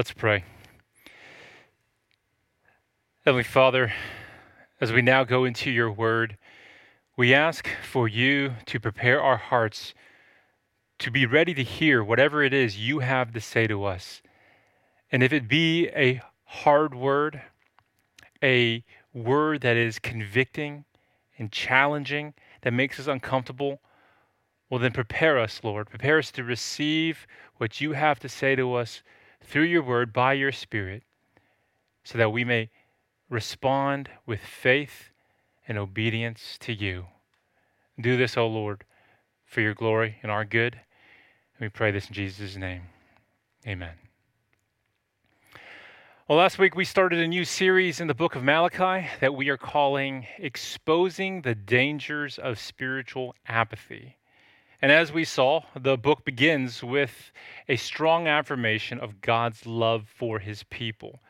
Let's pray. Heavenly Father, as we now go into your word, we ask for you to prepare our hearts to be ready to hear whatever it is you have to say to us. And if it be a hard word, a word that is convicting and challenging, that makes us uncomfortable, well, then prepare us, Lord. Prepare us to receive what you have to say to us through your word by your Spirit, so that we may respond with faith and obedience to you. Do this, O Lord, for your glory and our good. And we pray this in Jesus' name. Amen. Well, last week we started a new series in the book of Malachi that we are calling Exposing the Dangers of Spiritual Apathy. And as we saw, the book begins with a strong affirmation of God's love for his people.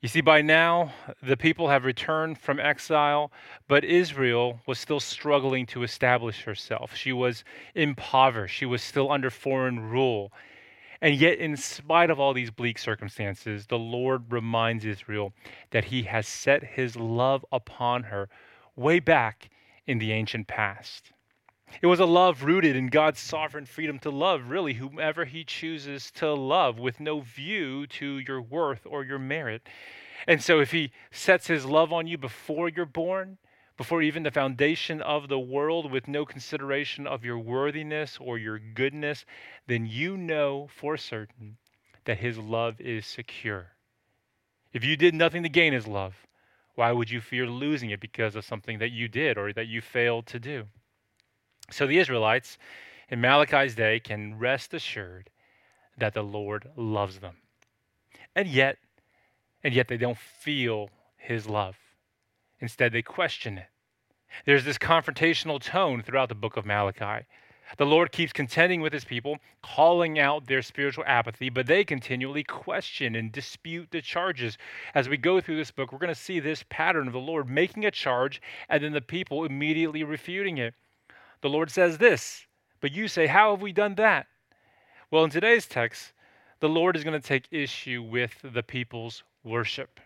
You see, by now, the people have returned from exile, but Israel was still struggling to establish herself. She was impoverished, she was still under foreign rule. And yet, in spite of all these bleak circumstances, the Lord reminds Israel that he has set his love upon her way back in the ancient past. It was a love rooted in God's sovereign freedom to love, really, whomever He chooses to love, with no view to your worth or your merit. And so, if He sets His love on you before you're born, before even the foundation of the world, with no consideration of your worthiness or your goodness, then you know for certain that His love is secure. If you did nothing to gain His love, why would you fear losing it because of something that you did or that you failed to do? So the Israelites in Malachi's day can rest assured that the Lord loves them. And yet, and yet they don't feel his love. Instead, they question it. There's this confrontational tone throughout the book of Malachi. The Lord keeps contending with his people, calling out their spiritual apathy, but they continually question and dispute the charges. As we go through this book, we're going to see this pattern of the Lord making a charge and then the people immediately refuting it. The Lord says this, but you say, How have we done that? Well, in today's text, the Lord is going to take issue with the people's worship.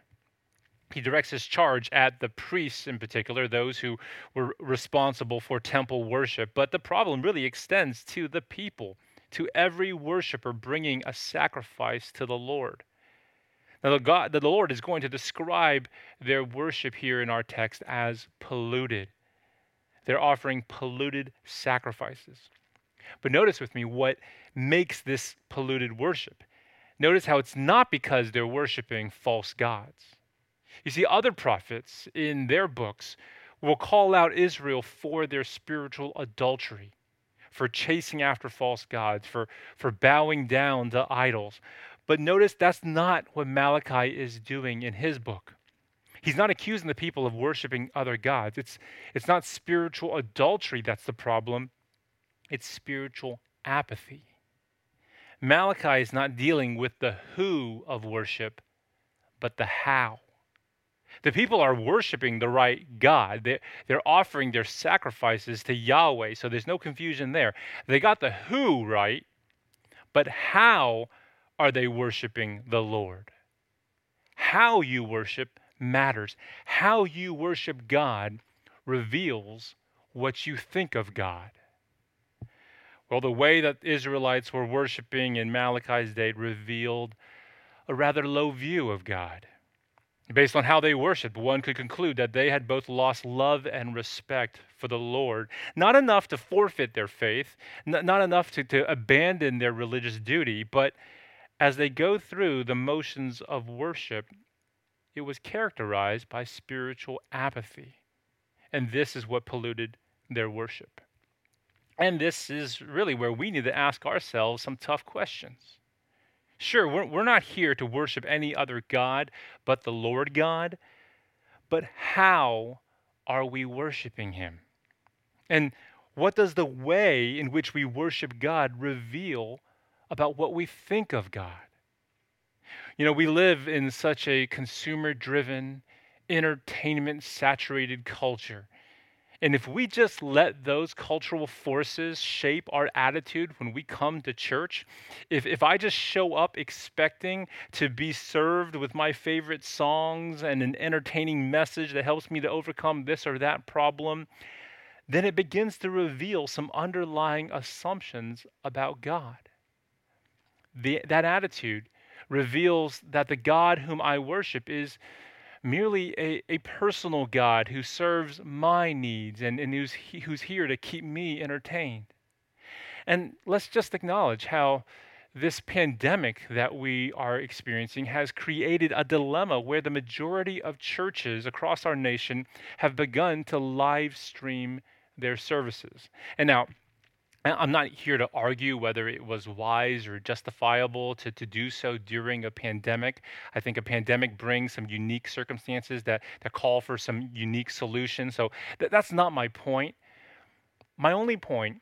He directs his charge at the priests in particular, those who were responsible for temple worship. But the problem really extends to the people, to every worshiper bringing a sacrifice to the Lord. Now, the, God, the Lord is going to describe their worship here in our text as polluted. They're offering polluted sacrifices. But notice with me what makes this polluted worship. Notice how it's not because they're worshiping false gods. You see, other prophets in their books will call out Israel for their spiritual adultery, for chasing after false gods, for, for bowing down to idols. But notice that's not what Malachi is doing in his book. He's not accusing the people of worshiping other gods. It's, it's not spiritual adultery that's the problem, it's spiritual apathy. Malachi is not dealing with the who of worship, but the how. The people are worshiping the right God. They're, they're offering their sacrifices to Yahweh, so there's no confusion there. They got the who right, but how are they worshiping the Lord? How you worship matters. How you worship God reveals what you think of God. Well, the way that Israelites were worshiping in Malachi's day revealed a rather low view of God. Based on how they worshiped, one could conclude that they had both lost love and respect for the Lord. Not enough to forfeit their faith, not enough to, to abandon their religious duty, but as they go through the motions of worship, it was characterized by spiritual apathy. And this is what polluted their worship. And this is really where we need to ask ourselves some tough questions. Sure, we're, we're not here to worship any other God but the Lord God, but how are we worshiping Him? And what does the way in which we worship God reveal about what we think of God? You know, we live in such a consumer driven, entertainment saturated culture. And if we just let those cultural forces shape our attitude when we come to church, if, if I just show up expecting to be served with my favorite songs and an entertaining message that helps me to overcome this or that problem, then it begins to reveal some underlying assumptions about God. The, that attitude reveals that the God whom I worship is merely a, a personal God who serves my needs and, and who's, who's here to keep me entertained. And let's just acknowledge how this pandemic that we are experiencing has created a dilemma where the majority of churches across our nation have begun to live stream their services. And now, I'm not here to argue whether it was wise or justifiable to, to do so during a pandemic. I think a pandemic brings some unique circumstances that, that call for some unique solutions. So th- that's not my point. My only point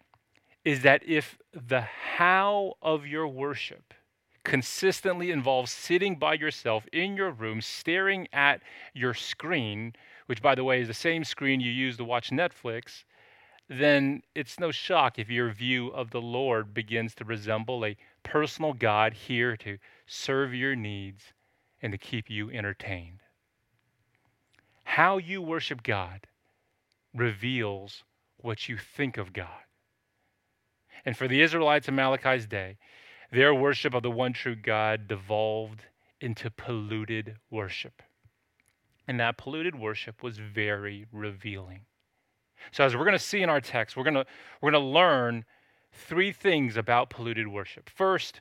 is that if the how of your worship consistently involves sitting by yourself in your room, staring at your screen, which, by the way, is the same screen you use to watch Netflix, then it's no shock if your view of the Lord begins to resemble a personal God here to serve your needs and to keep you entertained. How you worship God reveals what you think of God. And for the Israelites in Malachi's day, their worship of the one true God devolved into polluted worship. And that polluted worship was very revealing. So as we're going to see in our text, we're going to we're going to learn three things about polluted worship. First,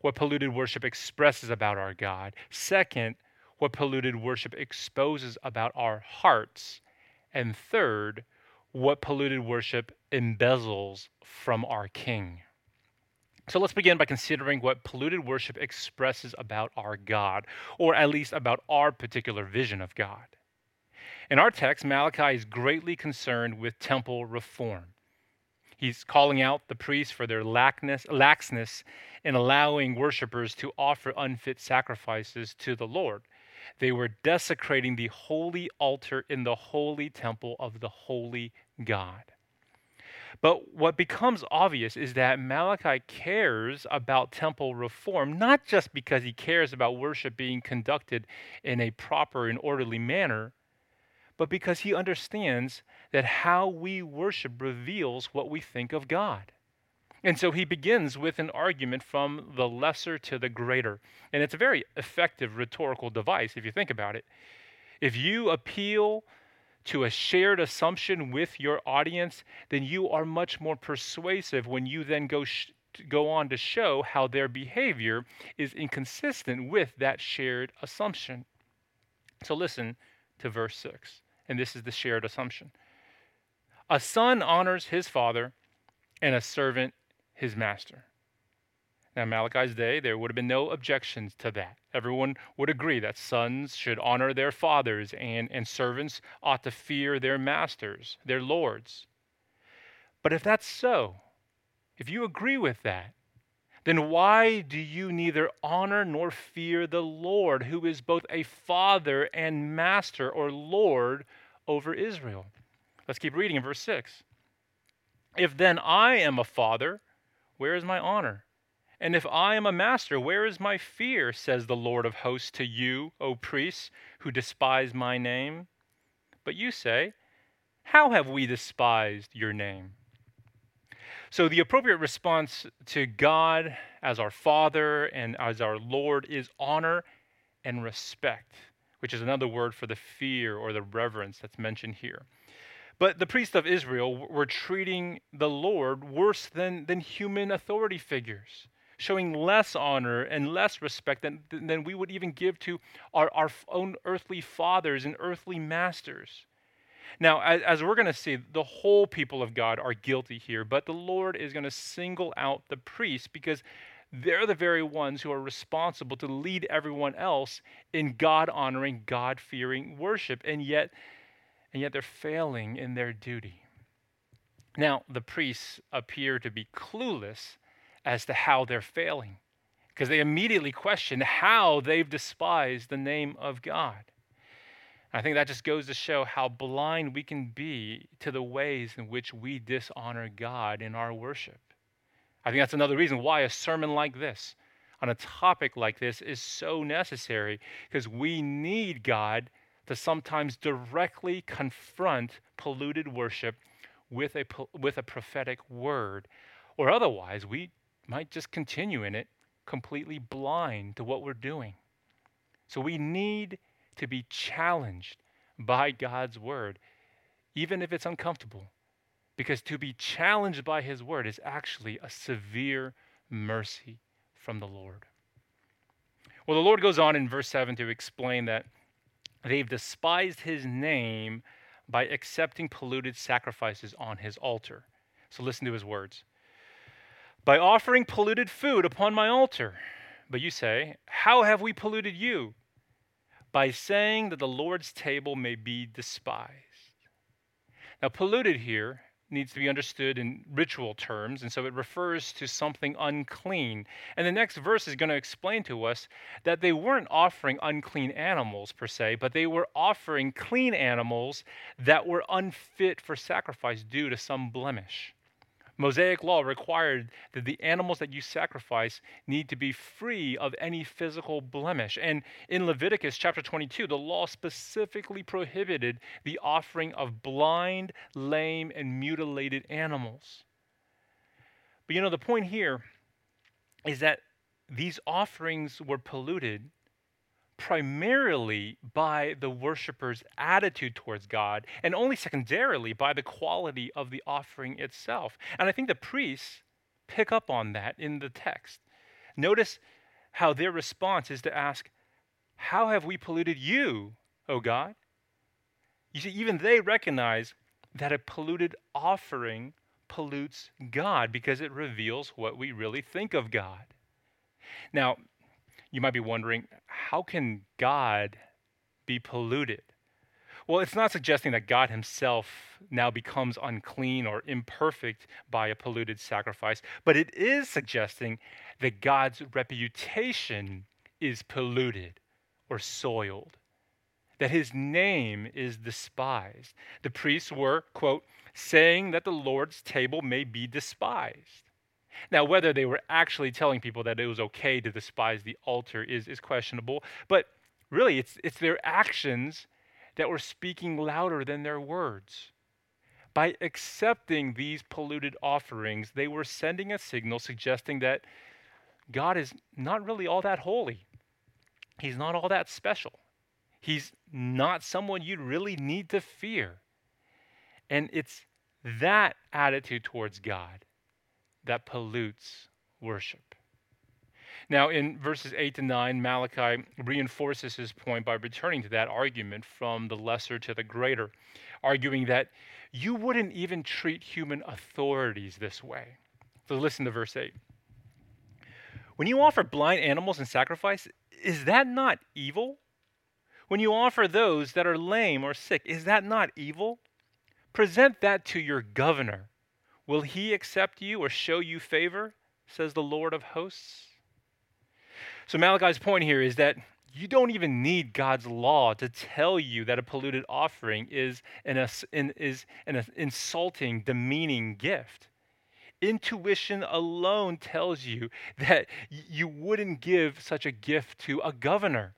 what polluted worship expresses about our God. Second, what polluted worship exposes about our hearts. And third, what polluted worship embezzles from our King. So let's begin by considering what polluted worship expresses about our God, or at least about our particular vision of God. In our text, Malachi is greatly concerned with temple reform. He's calling out the priests for their laxness, laxness in allowing worshippers to offer unfit sacrifices to the Lord. They were desecrating the holy altar in the holy temple of the holy God. But what becomes obvious is that Malachi cares about temple reform, not just because he cares about worship being conducted in a proper and orderly manner, but because he understands that how we worship reveals what we think of God. And so he begins with an argument from the lesser to the greater. And it's a very effective rhetorical device if you think about it. If you appeal to a shared assumption with your audience, then you are much more persuasive when you then go sh- go on to show how their behavior is inconsistent with that shared assumption. So listen to verse 6 and this is the shared assumption. A son honors his father, and a servant his master. Now, Malachi's day, there would have been no objections to that. Everyone would agree that sons should honor their fathers, and, and servants ought to fear their masters, their lords. But if that's so, if you agree with that, then why do you neither honor nor fear the Lord, who is both a father and master or Lord over Israel. Let's keep reading in verse 6. If then I am a father, where is my honor? And if I am a master, where is my fear, says the Lord of hosts to you, O priests, who despise my name? But you say, How have we despised your name? So, the appropriate response to God as our Father and as our Lord is honor and respect which is another word for the fear or the reverence that's mentioned here. But the priests of Israel were treating the Lord worse than, than human authority figures, showing less honor and less respect than, than we would even give to our, our own earthly fathers and earthly masters. Now, as, as we're going to see, the whole people of God are guilty here, but the Lord is going to single out the priests because they're the very ones who are responsible to lead everyone else in God honoring, God fearing worship. And yet, and yet they're failing in their duty. Now, the priests appear to be clueless as to how they're failing because they immediately question how they've despised the name of God. I think that just goes to show how blind we can be to the ways in which we dishonor God in our worship. I think that's another reason why a sermon like this, on a topic like this, is so necessary, because we need God to sometimes directly confront polluted worship with a, with a prophetic word. Or otherwise, we might just continue in it completely blind to what we're doing. So we need to be challenged by God's word, even if it's uncomfortable. Because to be challenged by his word is actually a severe mercy from the Lord. Well, the Lord goes on in verse 7 to explain that they've despised his name by accepting polluted sacrifices on his altar. So listen to his words. By offering polluted food upon my altar. But you say, How have we polluted you? by saying that the Lord's table may be despised. Now, polluted here needs to be understood in ritual terms, and so it refers to something unclean. And the next verse is going to explain to us that they weren't offering unclean animals per se, but they were offering clean animals that were unfit for sacrifice due to some blemish. Mosaic law required that the animals that you sacrifice need to be free of any physical blemish. And in Leviticus chapter 22, the law specifically prohibited the offering of blind, lame, and mutilated animals. But you know, the point here is that these offerings were polluted primarily by the worshiper's attitude towards God and only secondarily by the quality of the offering itself. And I think the priests pick up on that in the text. Notice how their response is to ask, How have we polluted you, O God? You see, even they recognize that a polluted offering pollutes God because it reveals what we really think of God. Now, you might be wondering how can God be polluted? Well, it's not suggesting that God himself now becomes unclean or imperfect by a polluted sacrifice, but it is suggesting that God's reputation is polluted or soiled, that his name is despised. The priests were, quote, saying that the Lord's table may be despised. Now, whether they were actually telling people that it was okay to despise the altar is, is questionable, but really it's, it's their actions that were speaking louder than their words. By accepting these polluted offerings, they were sending a signal suggesting that God is not really all that holy. He's not all that special. He's not someone you'd really need to fear. And it's that attitude towards God that pollutes worship. Now, in verses 8 to 9, Malachi reinforces his point by returning to that argument from the lesser to the greater, arguing that you wouldn't even treat human authorities this way. So listen to verse 8. When you offer blind animals in sacrifice, is that not evil? When you offer those that are lame or sick, is that not evil? Present that to your governor Will he accept you or show you favor? says the Lord of hosts. So Malachi's point here is that you don't even need God's law to tell you that a polluted offering is an, is an insulting, demeaning gift. Intuition alone tells you that you wouldn't give such a gift to a governor.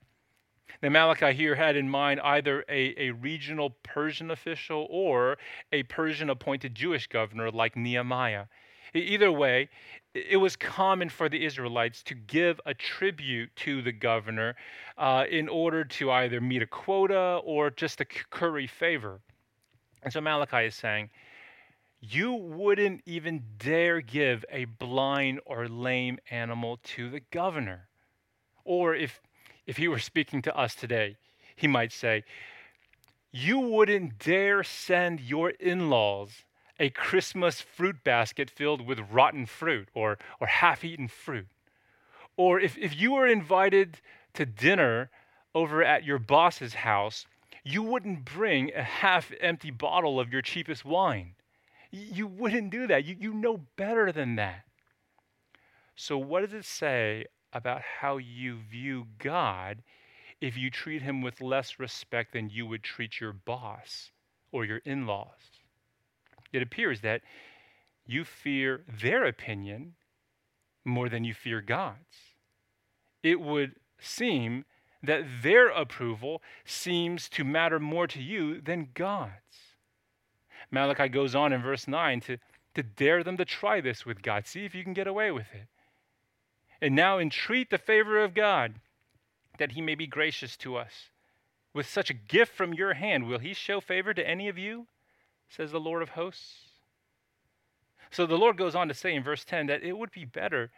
Now, Malachi here had in mind either a, a regional Persian official or a Persian appointed Jewish governor like Nehemiah. Either way, it was common for the Israelites to give a tribute to the governor uh, in order to either meet a quota or just to curry favor. And so Malachi is saying, you wouldn't even dare give a blind or lame animal to the governor. Or if if he were speaking to us today, he might say, You wouldn't dare send your in laws a Christmas fruit basket filled with rotten fruit or, or half eaten fruit. Or if, if you were invited to dinner over at your boss's house, you wouldn't bring a half empty bottle of your cheapest wine. You wouldn't do that. You, you know better than that. So, what does it say about how you view God if you treat him with less respect than you would treat your boss or your in laws. It appears that you fear their opinion more than you fear God's. It would seem that their approval seems to matter more to you than God's. Malachi goes on in verse 9 to, to dare them to try this with God. See if you can get away with it. And now entreat the favor of God that he may be gracious to us. With such a gift from your hand, will he show favor to any of you? says the Lord of hosts. So the Lord goes on to say in verse 10 that it would be better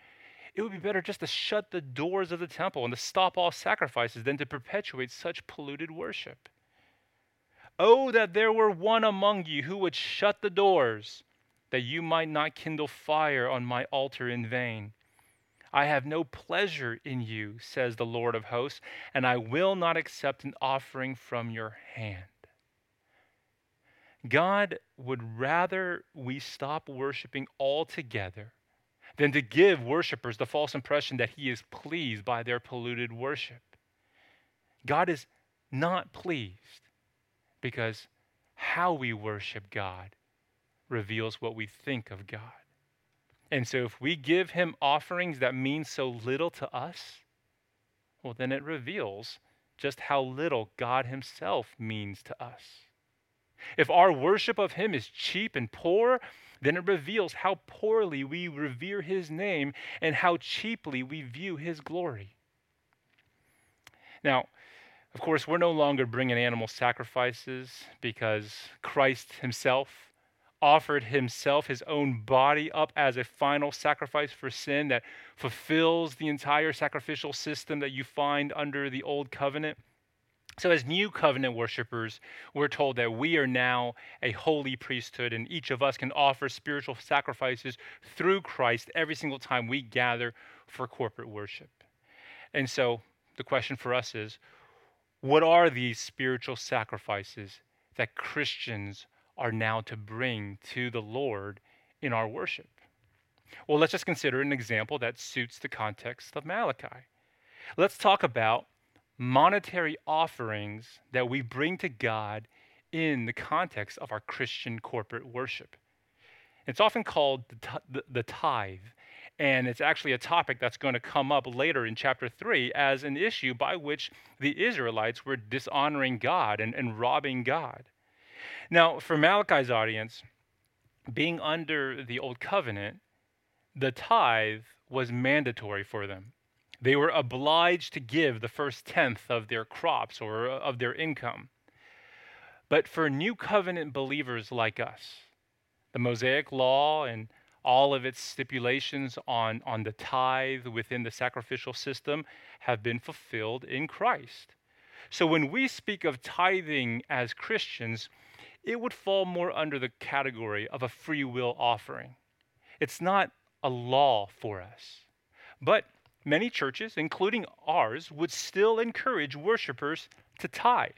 it would be better just to shut the doors of the temple and to stop all sacrifices than to perpetuate such polluted worship. Oh, that there were one among you who would shut the doors, that you might not kindle fire on my altar in vain. I have no pleasure in you, says the Lord of hosts, and I will not accept an offering from your hand. God would rather we stop worshiping altogether than to give worshipers the false impression that he is pleased by their polluted worship. God is not pleased because how we worship God reveals what we think of God. And so if we give him offerings that mean so little to us, well, then it reveals just how little God himself means to us. If our worship of him is cheap and poor, then it reveals how poorly we revere his name and how cheaply we view his glory. Now, of course, we're no longer bringing animal sacrifices because Christ himself offered himself, his own body, up as a final sacrifice for sin that fulfills the entire sacrificial system that you find under the old covenant. So, as new covenant worshipers, we're told that we are now a holy priesthood, and each of us can offer spiritual sacrifices through Christ every single time we gather for corporate worship. And so, the question for us is what are these spiritual sacrifices that Christians are now to bring to the Lord in our worship? Well, let's just consider an example that suits the context of Malachi. Let's talk about monetary offerings that we bring to God in the context of our Christian corporate worship. It's often called the, the, the, tithe, and it's actually a topic that's going to come up later in chapter 3 as an issue by which the Israelites were dishonoring God and, and robbing God. Now, for Malachi's audience, being under the old covenant, the tithe was mandatory for them. They were obliged to give the first tenth of their crops or of their income. But for new covenant believers like us, the Mosaic law and all of its stipulations on, on the tithe within the sacrificial system have been fulfilled in Christ. So when we speak of tithing as Christians, it would fall more under the category of a free will offering. It's not a law for us. But many churches, including ours, would still encourage worshipers to tithe,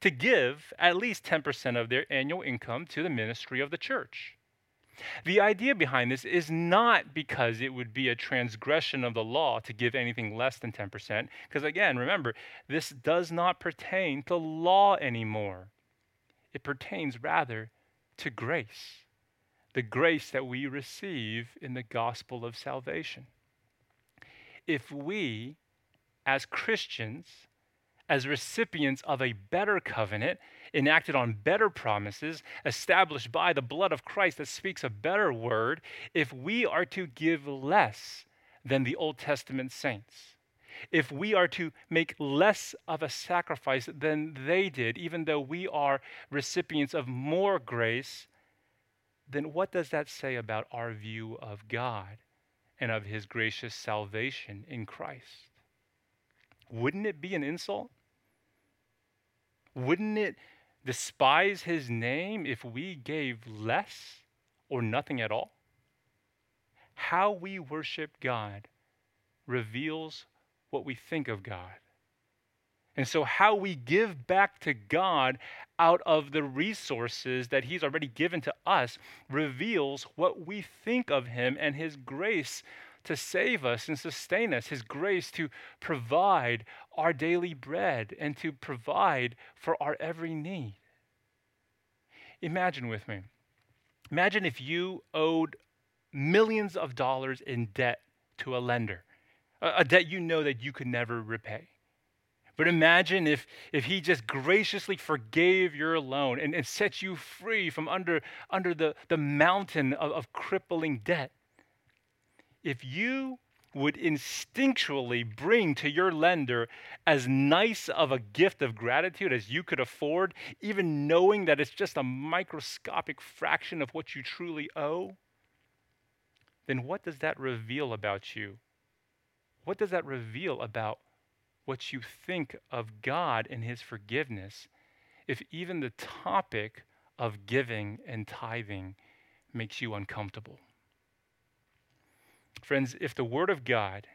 to give at least 10% of their annual income to the ministry of the church. The idea behind this is not because it would be a transgression of the law to give anything less than 10%, because again, remember, this does not pertain to law anymore. It pertains rather to grace, the grace that we receive in the gospel of salvation. If we, as Christians, as recipients of a better covenant, enacted on better promises, established by the blood of Christ that speaks a better word, if we are to give less than the Old Testament saints, if we are to make less of a sacrifice than they did, even though we are recipients of more grace, then what does that say about our view of God? and of his gracious salvation in Christ. Wouldn't it be an insult? Wouldn't it despise his name if we gave less or nothing at all? How we worship God reveals what we think of God. And so, how we give back to God out of the resources that He's already given to us reveals what we think of Him and His grace to save us and sustain us, His grace to provide our daily bread and to provide for our every need. Imagine with me. Imagine if you owed millions of dollars in debt to a lender, a, debt you know that you could never repay. But imagine if, if he just graciously forgave your loan and, and set you free from under, under the, the mountain of, of crippling debt. If you would instinctually bring to your lender as nice of a gift of gratitude as you could afford, even knowing that it's just a microscopic fraction of what you truly owe, then what does that reveal about you? What does that reveal about what you think of God and His forgiveness if even the topic of giving and tithing makes you uncomfortable? Friends, if the Word of God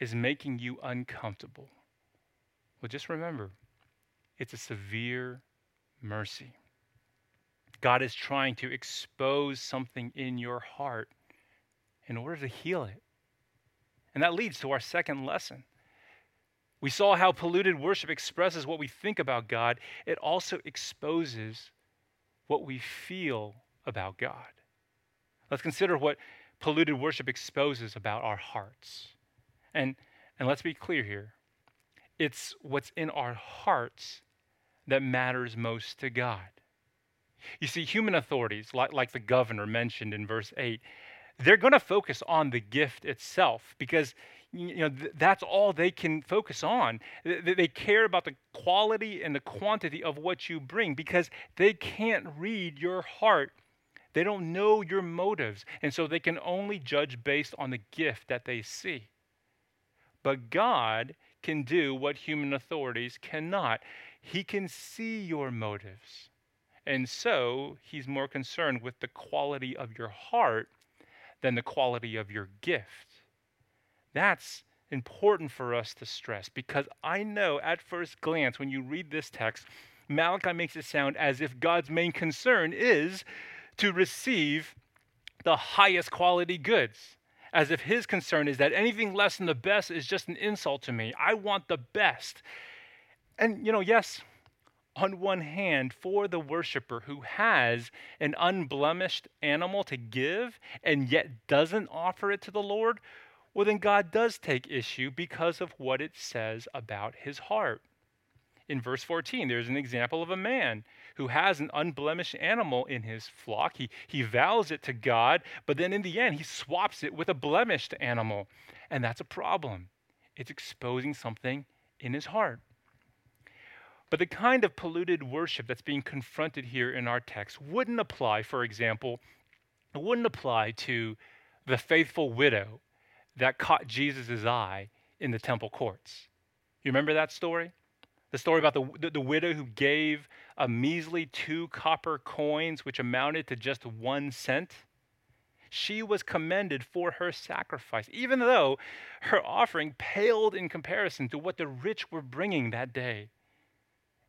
is making you uncomfortable, well, just remember it's a severe mercy. God is trying to expose something in your heart in order to heal it. And that leads to our second lesson we saw how polluted worship expresses what we think about God, it also exposes what we feel about God. Let's consider what polluted worship exposes about our hearts. And, and let's be clear here it's what's in our hearts that matters most to God. You see, human authorities, like, like the governor mentioned in verse 8, they're going to focus on the gift itself because you know th- that's all they can focus on. They, they care about the quality and the quantity of what you bring because they can't read your heart. They don't know your motives and so they can only judge based on the gift that they see. But god can do what human authorities cannot. He can see your motives and so he's more concerned with the quality of your heart than the quality of your gift that's important for us to stress because I know at first glance when you read this text, Malachi makes it sound as if God's main concern is to receive the highest quality goods. As if his concern is that anything less than the best is just an insult to me. I want the best. And, you know, yes, on one hand, for the worshiper who has an unblemished animal to give and yet doesn't offer it to the Lord, well, then God does take issue because of what it says about his heart. In verse 14, there's an example of a man who has an unblemished animal in his flock. He, he vows it to God, but then in the end, he swaps it with a blemished animal. And that's a problem. It's exposing something in his heart. But the kind of polluted worship that's being confronted here in our text wouldn't apply, for example, it wouldn't apply to the faithful widow that caught Jesus' eye in the temple courts. You remember that story? The story about the, the, the, widow who gave a measly two copper coins, which amounted to just one cent. She was commended for her sacrifice, even though her offering paled in comparison to what the rich were bringing that day.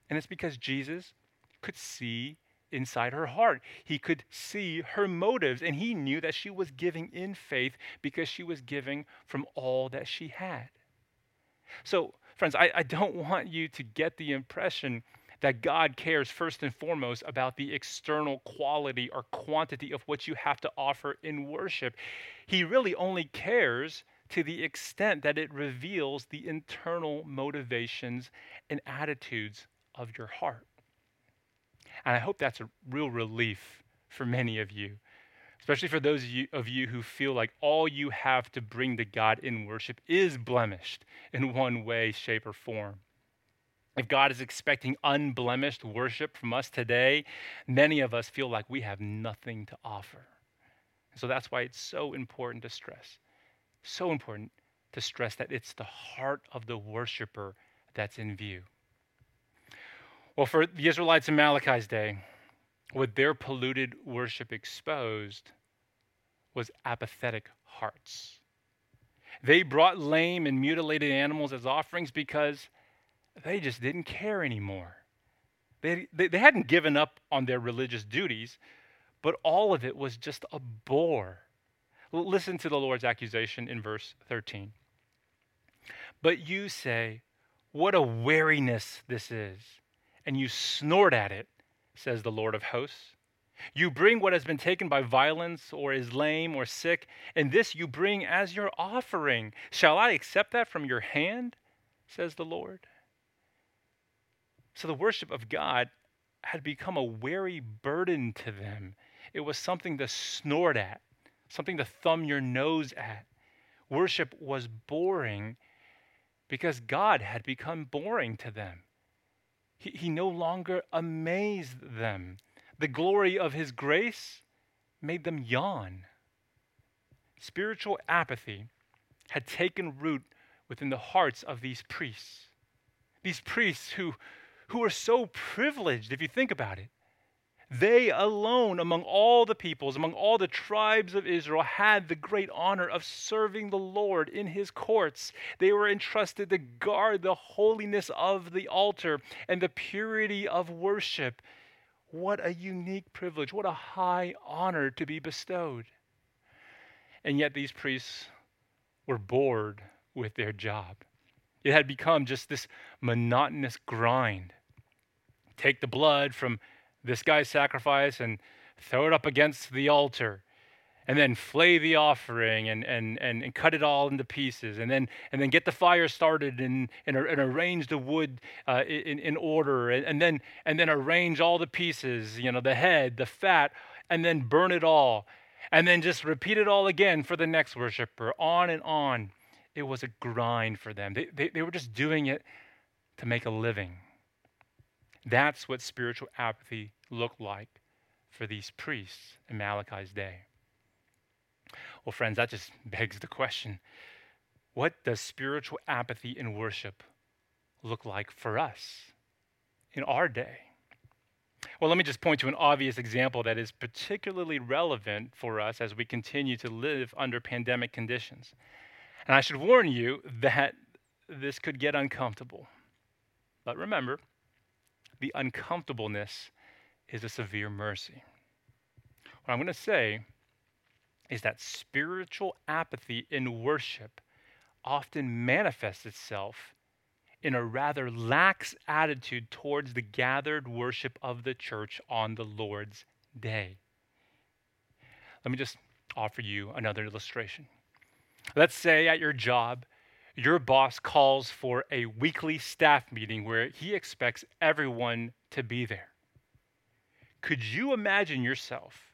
And it's because Jesus could see inside her heart. He could see her motives, and he knew that she was giving in faith because she was giving from all that she had. So, friends, I, I don't want you to get the impression that God cares first and foremost about the external quality or quantity of what you have to offer in worship. He really only cares to the extent that it reveals the internal motivations and attitudes of your heart. And I hope that's a real relief for many of you, especially for those of you, who feel like all you have to bring to God in worship is blemished in one way, shape, or form. If God is expecting unblemished worship from us today, many of us feel like we have nothing to offer. So that's why it's so important to stress. So important to stress that it's the heart of the worshiper that's in view. Well, for the Israelites in Malachi's day, what their polluted worship exposed was apathetic hearts. They brought lame and mutilated animals as offerings because they just didn't care anymore. They, they, they, hadn't given up on their religious duties, but all of it was just a bore. Listen to the Lord's accusation in verse 13. But you say, What a weariness this is, and you snort at it, says the Lord of hosts. You bring what has been taken by violence or is lame or sick, and this you bring as your offering. Shall I accept that from your hand? says the Lord. So the worship of God had become a weary burden to them. It was something to snort at, something to thumb your nose at. Worship was boring because God had become boring to them. He, he no longer amazed them. The glory of his grace made them yawn. Spiritual apathy had taken root within the hearts of these priests. These priests who, who are so privileged, if you think about it. They alone, among all the peoples, among all the tribes of Israel, had the great honor of serving the Lord in his courts. They were entrusted to guard the holiness of the altar and the purity of worship. What a unique privilege, what a high honor to be bestowed. And yet, these priests were bored with their job. It had become just this monotonous grind. Take the blood from this guy's sacrifice and throw it up against the altar and then flay the offering and, and, and, and, cut it all into pieces and then, and then get the fire started and, and, and arrange the wood uh, in, in order and, and, then, and then arrange all the pieces, you know, the head, the fat, and then burn it all. And then just repeat it all again for the next worshiper, on and on. It was a grind for them. They, they, they were just doing it to make a living. That's what spiritual apathy looked like for these priests in Malachi's day. Well, friends, that just begs the question what does spiritual apathy in worship look like for us in our day? Well, let me just point to an obvious example that is particularly relevant for us as we continue to live under pandemic conditions. And I should warn you that this could get uncomfortable. But remember, the uncomfortableness is a severe mercy. What I'm going to say is that spiritual apathy in worship often manifests itself in a rather lax attitude towards the gathered worship of the church on the Lord's day. Let me just offer you another illustration. Let's say at your job, your boss calls for a weekly staff meeting where he expects everyone to be there. Could you imagine yourself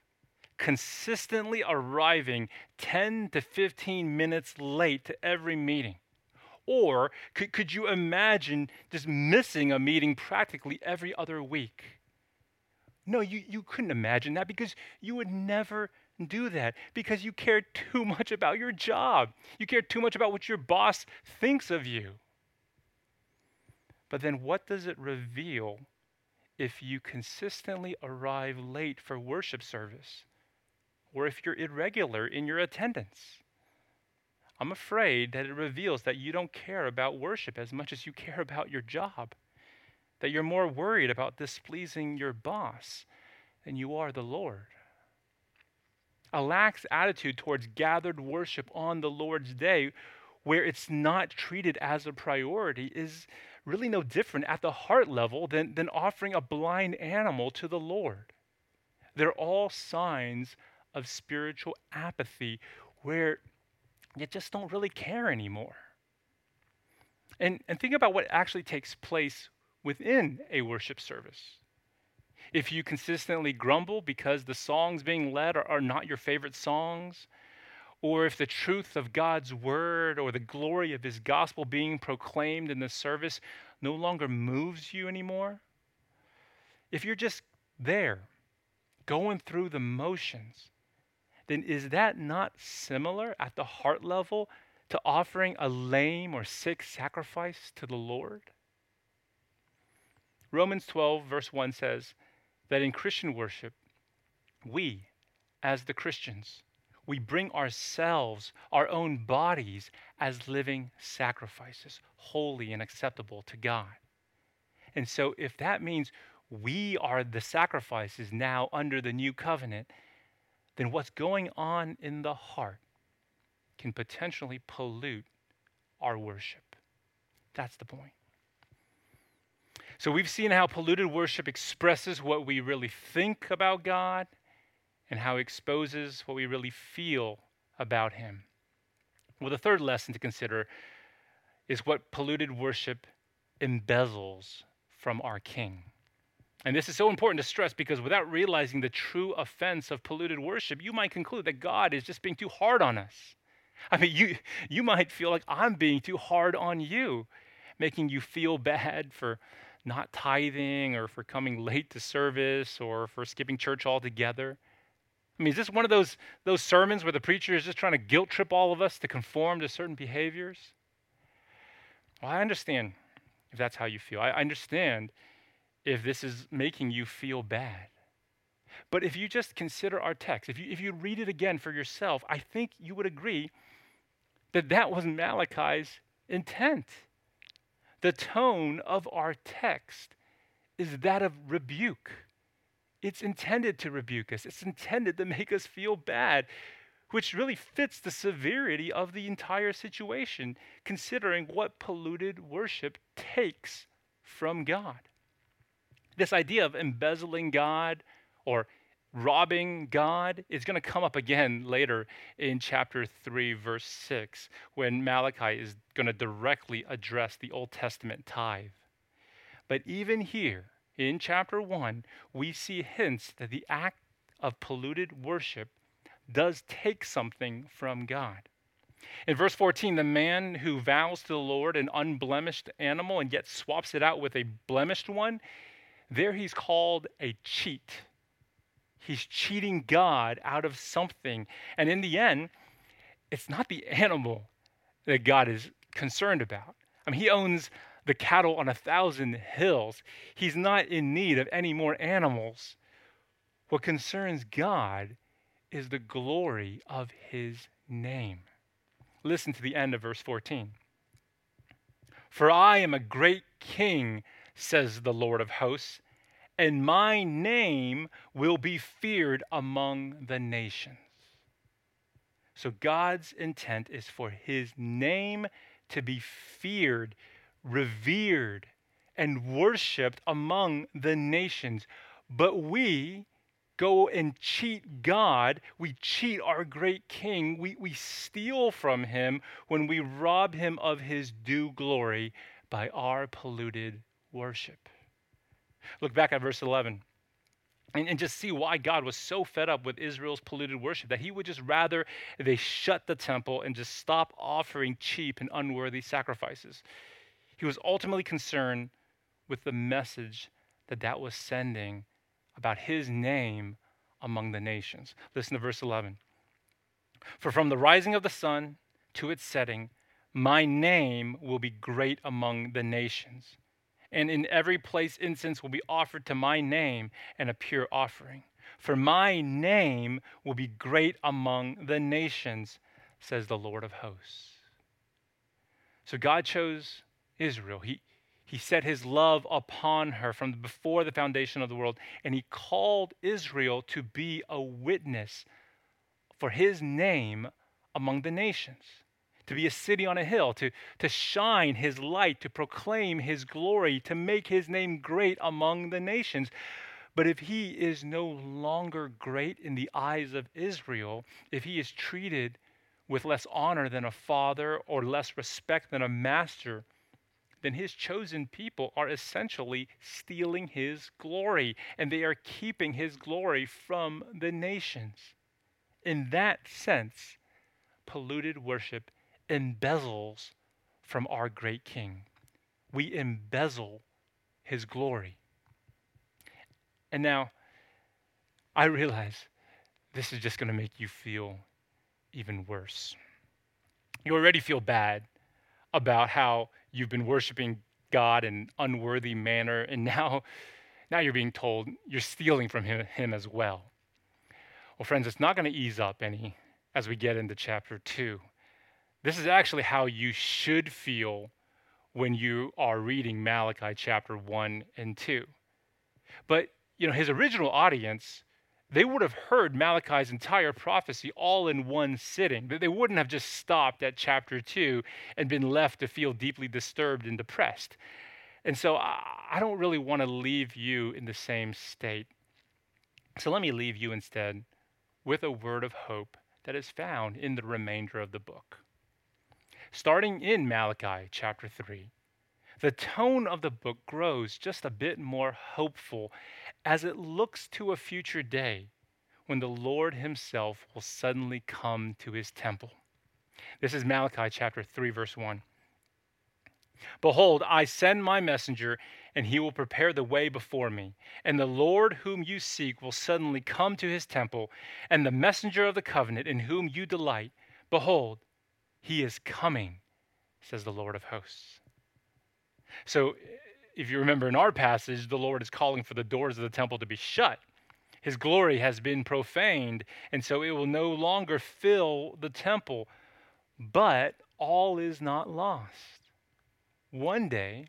consistently arriving 10 to 15 minutes late to every meeting? Or could, could you imagine just missing a meeting practically every other week? No, you, you couldn't imagine that because you would never do that because you care too much about your job. You care too much about what your boss thinks of you. But then what does it reveal if you consistently arrive late for worship service or if you're irregular in your attendance? I'm afraid that it reveals that you don't care about worship as much as you care about your job, that you're more worried about displeasing your boss than you are the Lord. A lax attitude towards gathered worship on the Lord's day, where it's not treated as a priority, is really no different at the heart level than, than offering a blind animal to the Lord. They're all signs of spiritual apathy where you just don't really care anymore. And, and think about what actually takes place within a worship service if you consistently grumble because the songs being led are, are not your favorite songs, or if the truth of God's word or the glory of his gospel being proclaimed in the service no longer moves you anymore, if you're just there, going through the motions, then is that not similar at the heart level to offering a lame or sick sacrifice to the Lord? Romans 12, verse 1 says, that in Christian worship, we, as the Christians, we bring ourselves, our own bodies, as living sacrifices, holy and acceptable to God. And so, if that means we are the sacrifices now under the new covenant, then what's going on in the heart can potentially pollute our worship. That's the point. So we've seen how polluted worship expresses what we really think about God and how he exposes what we really feel about Him. Well, the third lesson to consider is what polluted worship embezzles from our King. And this is so important to stress because without realizing the true offense of polluted worship, you might conclude that God is just being too hard on us. I mean, you, you might feel like I'm being too hard on you, making you feel bad for not tithing or for coming late to service or for skipping church altogether. I mean, is this one of those, those sermons where the preacher is just trying to guilt trip all of us to conform to certain behaviors? Well, I understand if that's how you feel. I understand if this is making you feel bad. But if you just consider our text, if you, if you read it again for yourself, I think you would agree that that was Malachi's intent. The tone of our text is that of rebuke. It's intended to rebuke us, it's intended to make us feel bad, which really fits the severity of the entire situation, considering what polluted worship takes from God. This idea of embezzling God or robbing God is going to come up again later in chapter 3, verse 6, when Malachi is going to directly address the Old Testament tithe. But even here, in chapter 1, we see hints that the act of polluted worship does take something from God. In verse 14, the man who vows to the Lord an unblemished animal and yet swaps it out with a blemished one, there he's called a cheat. He's cheating God out of something. And in the end, it's not the animal that God is concerned about. I mean, he owns the cattle on a thousand hills. He's not in need of any more animals. What concerns God is the glory of his name. Listen to the end of verse 14. For I am a great king, says the Lord of hosts, and my name will be feared among the nations. So God's intent is for his name to be feared revered and worshiped among the nations. But we go and cheat God. We cheat our great king. We, we steal from him when we rob him of his due glory by our polluted worship. Look back at verse 11 and, and just see why God was so fed up with Israel's polluted worship that he would just rather they shut the temple and just stop offering cheap and unworthy sacrifices. He was ultimately concerned with the message that that was sending about his name among the nations. Listen to verse 11. For from the rising of the sun to its setting, my name will be great among the nations. And in every place incense will be offered to my name and a pure offering. For my name will be great among the nations, says the Lord of hosts. So God chose Israel. He, he set his love upon her from before the foundation of the world, and he called Israel to be a witness for his name among the nations, to be a city on a hill, to, to shine his light, to proclaim his glory, to make his name great among the nations. But if he is no longer great in the eyes of Israel, if he is treated with less honor than a father or less respect than a master, then his chosen people are essentially stealing his glory, and they are keeping his glory from the nations. In that sense, polluted worship embezzles from our great king. We embezzle his glory. And now, I realize this is just going to make you feel even worse. You already feel bad about how you've been worshiping God in unworthy manner, and now, now you're being told you're stealing from him, him as well. Well, friends, it's not going to ease up any as we get into chapter 2. This is actually how you should feel when you are reading Malachi chapter 1 and 2. But, you know, his original audience, they would have heard Malachi's entire prophecy all in one sitting. They wouldn't have just stopped at chapter 2 and been left to feel deeply disturbed and depressed. And so I don't really want to leave you in the same state. So let me leave you instead with a word of hope that is found in the remainder of the book. Starting in Malachi chapter 3, the tone of the book grows just a bit more hopeful as it looks to a future day when the Lord Himself will suddenly come to His temple. This is Malachi chapter 3, verse 1. Behold, I send my messenger, and he will prepare the way before me. And the Lord whom you seek will suddenly come to his temple, and the messenger of the covenant in whom you delight, behold, he is coming, says the Lord of hosts. So, if you remember in our passage, the Lord is calling for the doors of the temple to be shut. His glory has been profaned, and so it will no longer fill the temple. But all is not lost. One day,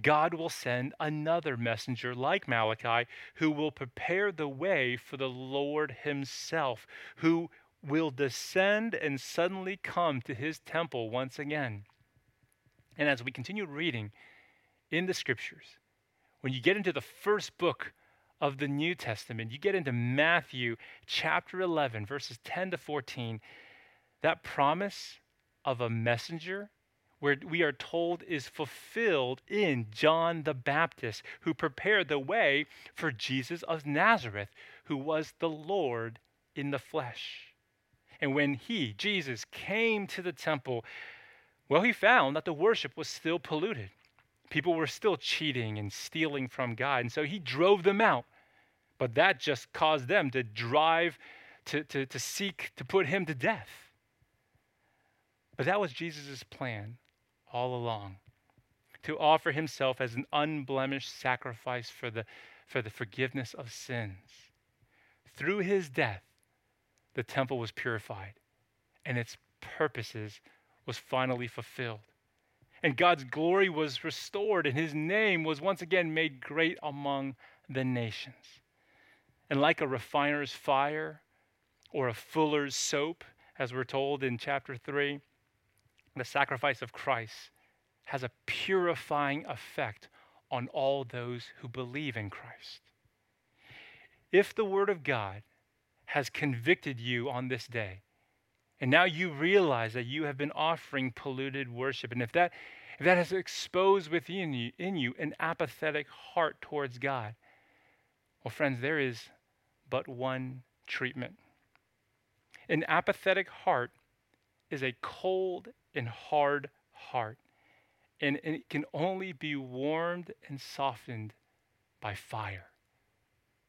God will send another messenger like Malachi who will prepare the way for the Lord Himself, who will descend and suddenly come to His temple once again. And as we continue reading in the scriptures, when you get into the first book of the New Testament, you get into Matthew chapter 11, verses 10 to 14, that promise of a messenger where we are told is fulfilled in John the Baptist, who prepared the way for Jesus of Nazareth, who was the Lord in the flesh. And when he, Jesus, came to the temple, well, he found that the worship was still polluted. People were still cheating and stealing from God. And so he drove them out. But that just caused them to drive, to, to, to seek to put him to death. But that was Jesus' plan all along to offer himself as an unblemished sacrifice for the, for the forgiveness of sins. Through his death, the temple was purified and its purposes was finally fulfilled. And God's glory was restored, and his name was once again made great among the nations. And like a refiner's fire or a fuller's soap, as we're told in chapter 3, the sacrifice of Christ has a purifying effect on all those who believe in Christ. If the Word of God has convicted you on this day, and now you realize that you have been offering polluted worship, and if that, if that has exposed within you, in you an apathetic heart towards God, well, friends, there is but one treatment. An apathetic heart is a cold and hard heart, and, and it can only be warmed and softened by fire,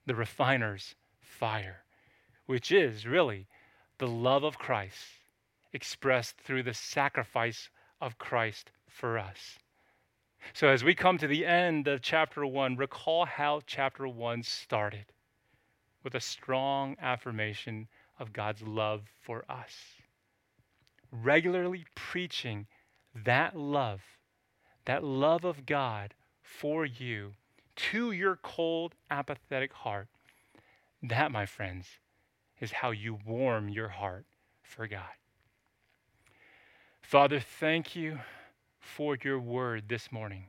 the refiner's fire, which is really the love of Christ expressed through the sacrifice of Christ for us. So, as we come to the end of chapter one, recall how chapter one started with a strong affirmation of God's love for us regularly preaching that love, that love of God for you to your cold, apathetic heart, that, my friends, is how you warm your heart for God. Father, thank you for your word this morning.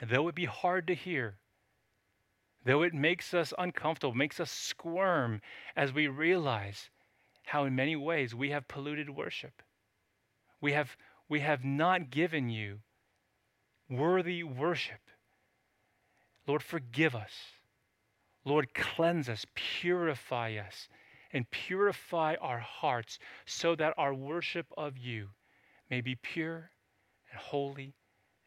Though it be hard to hear, though it makes us uncomfortable, makes us squirm as we realize how in many ways we have polluted worship. We have, we have not given you worthy worship. Lord, forgive us. Lord, cleanse us, purify us, and purify our hearts so that our worship of you may be pure and holy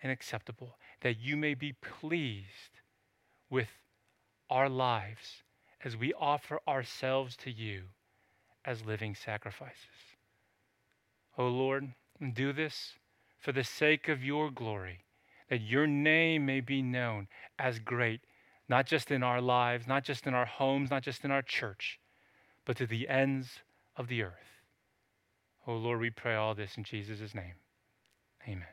and acceptable, that you may be pleased with our lives as we offer ourselves to you as living sacrifices. O oh Lord, do this for the sake of your glory, that your name may be known as great, not just in our lives, not just in our homes, not just in our church, but to the ends of the earth. Oh Lord, we pray all this in Jesus' name. Amen.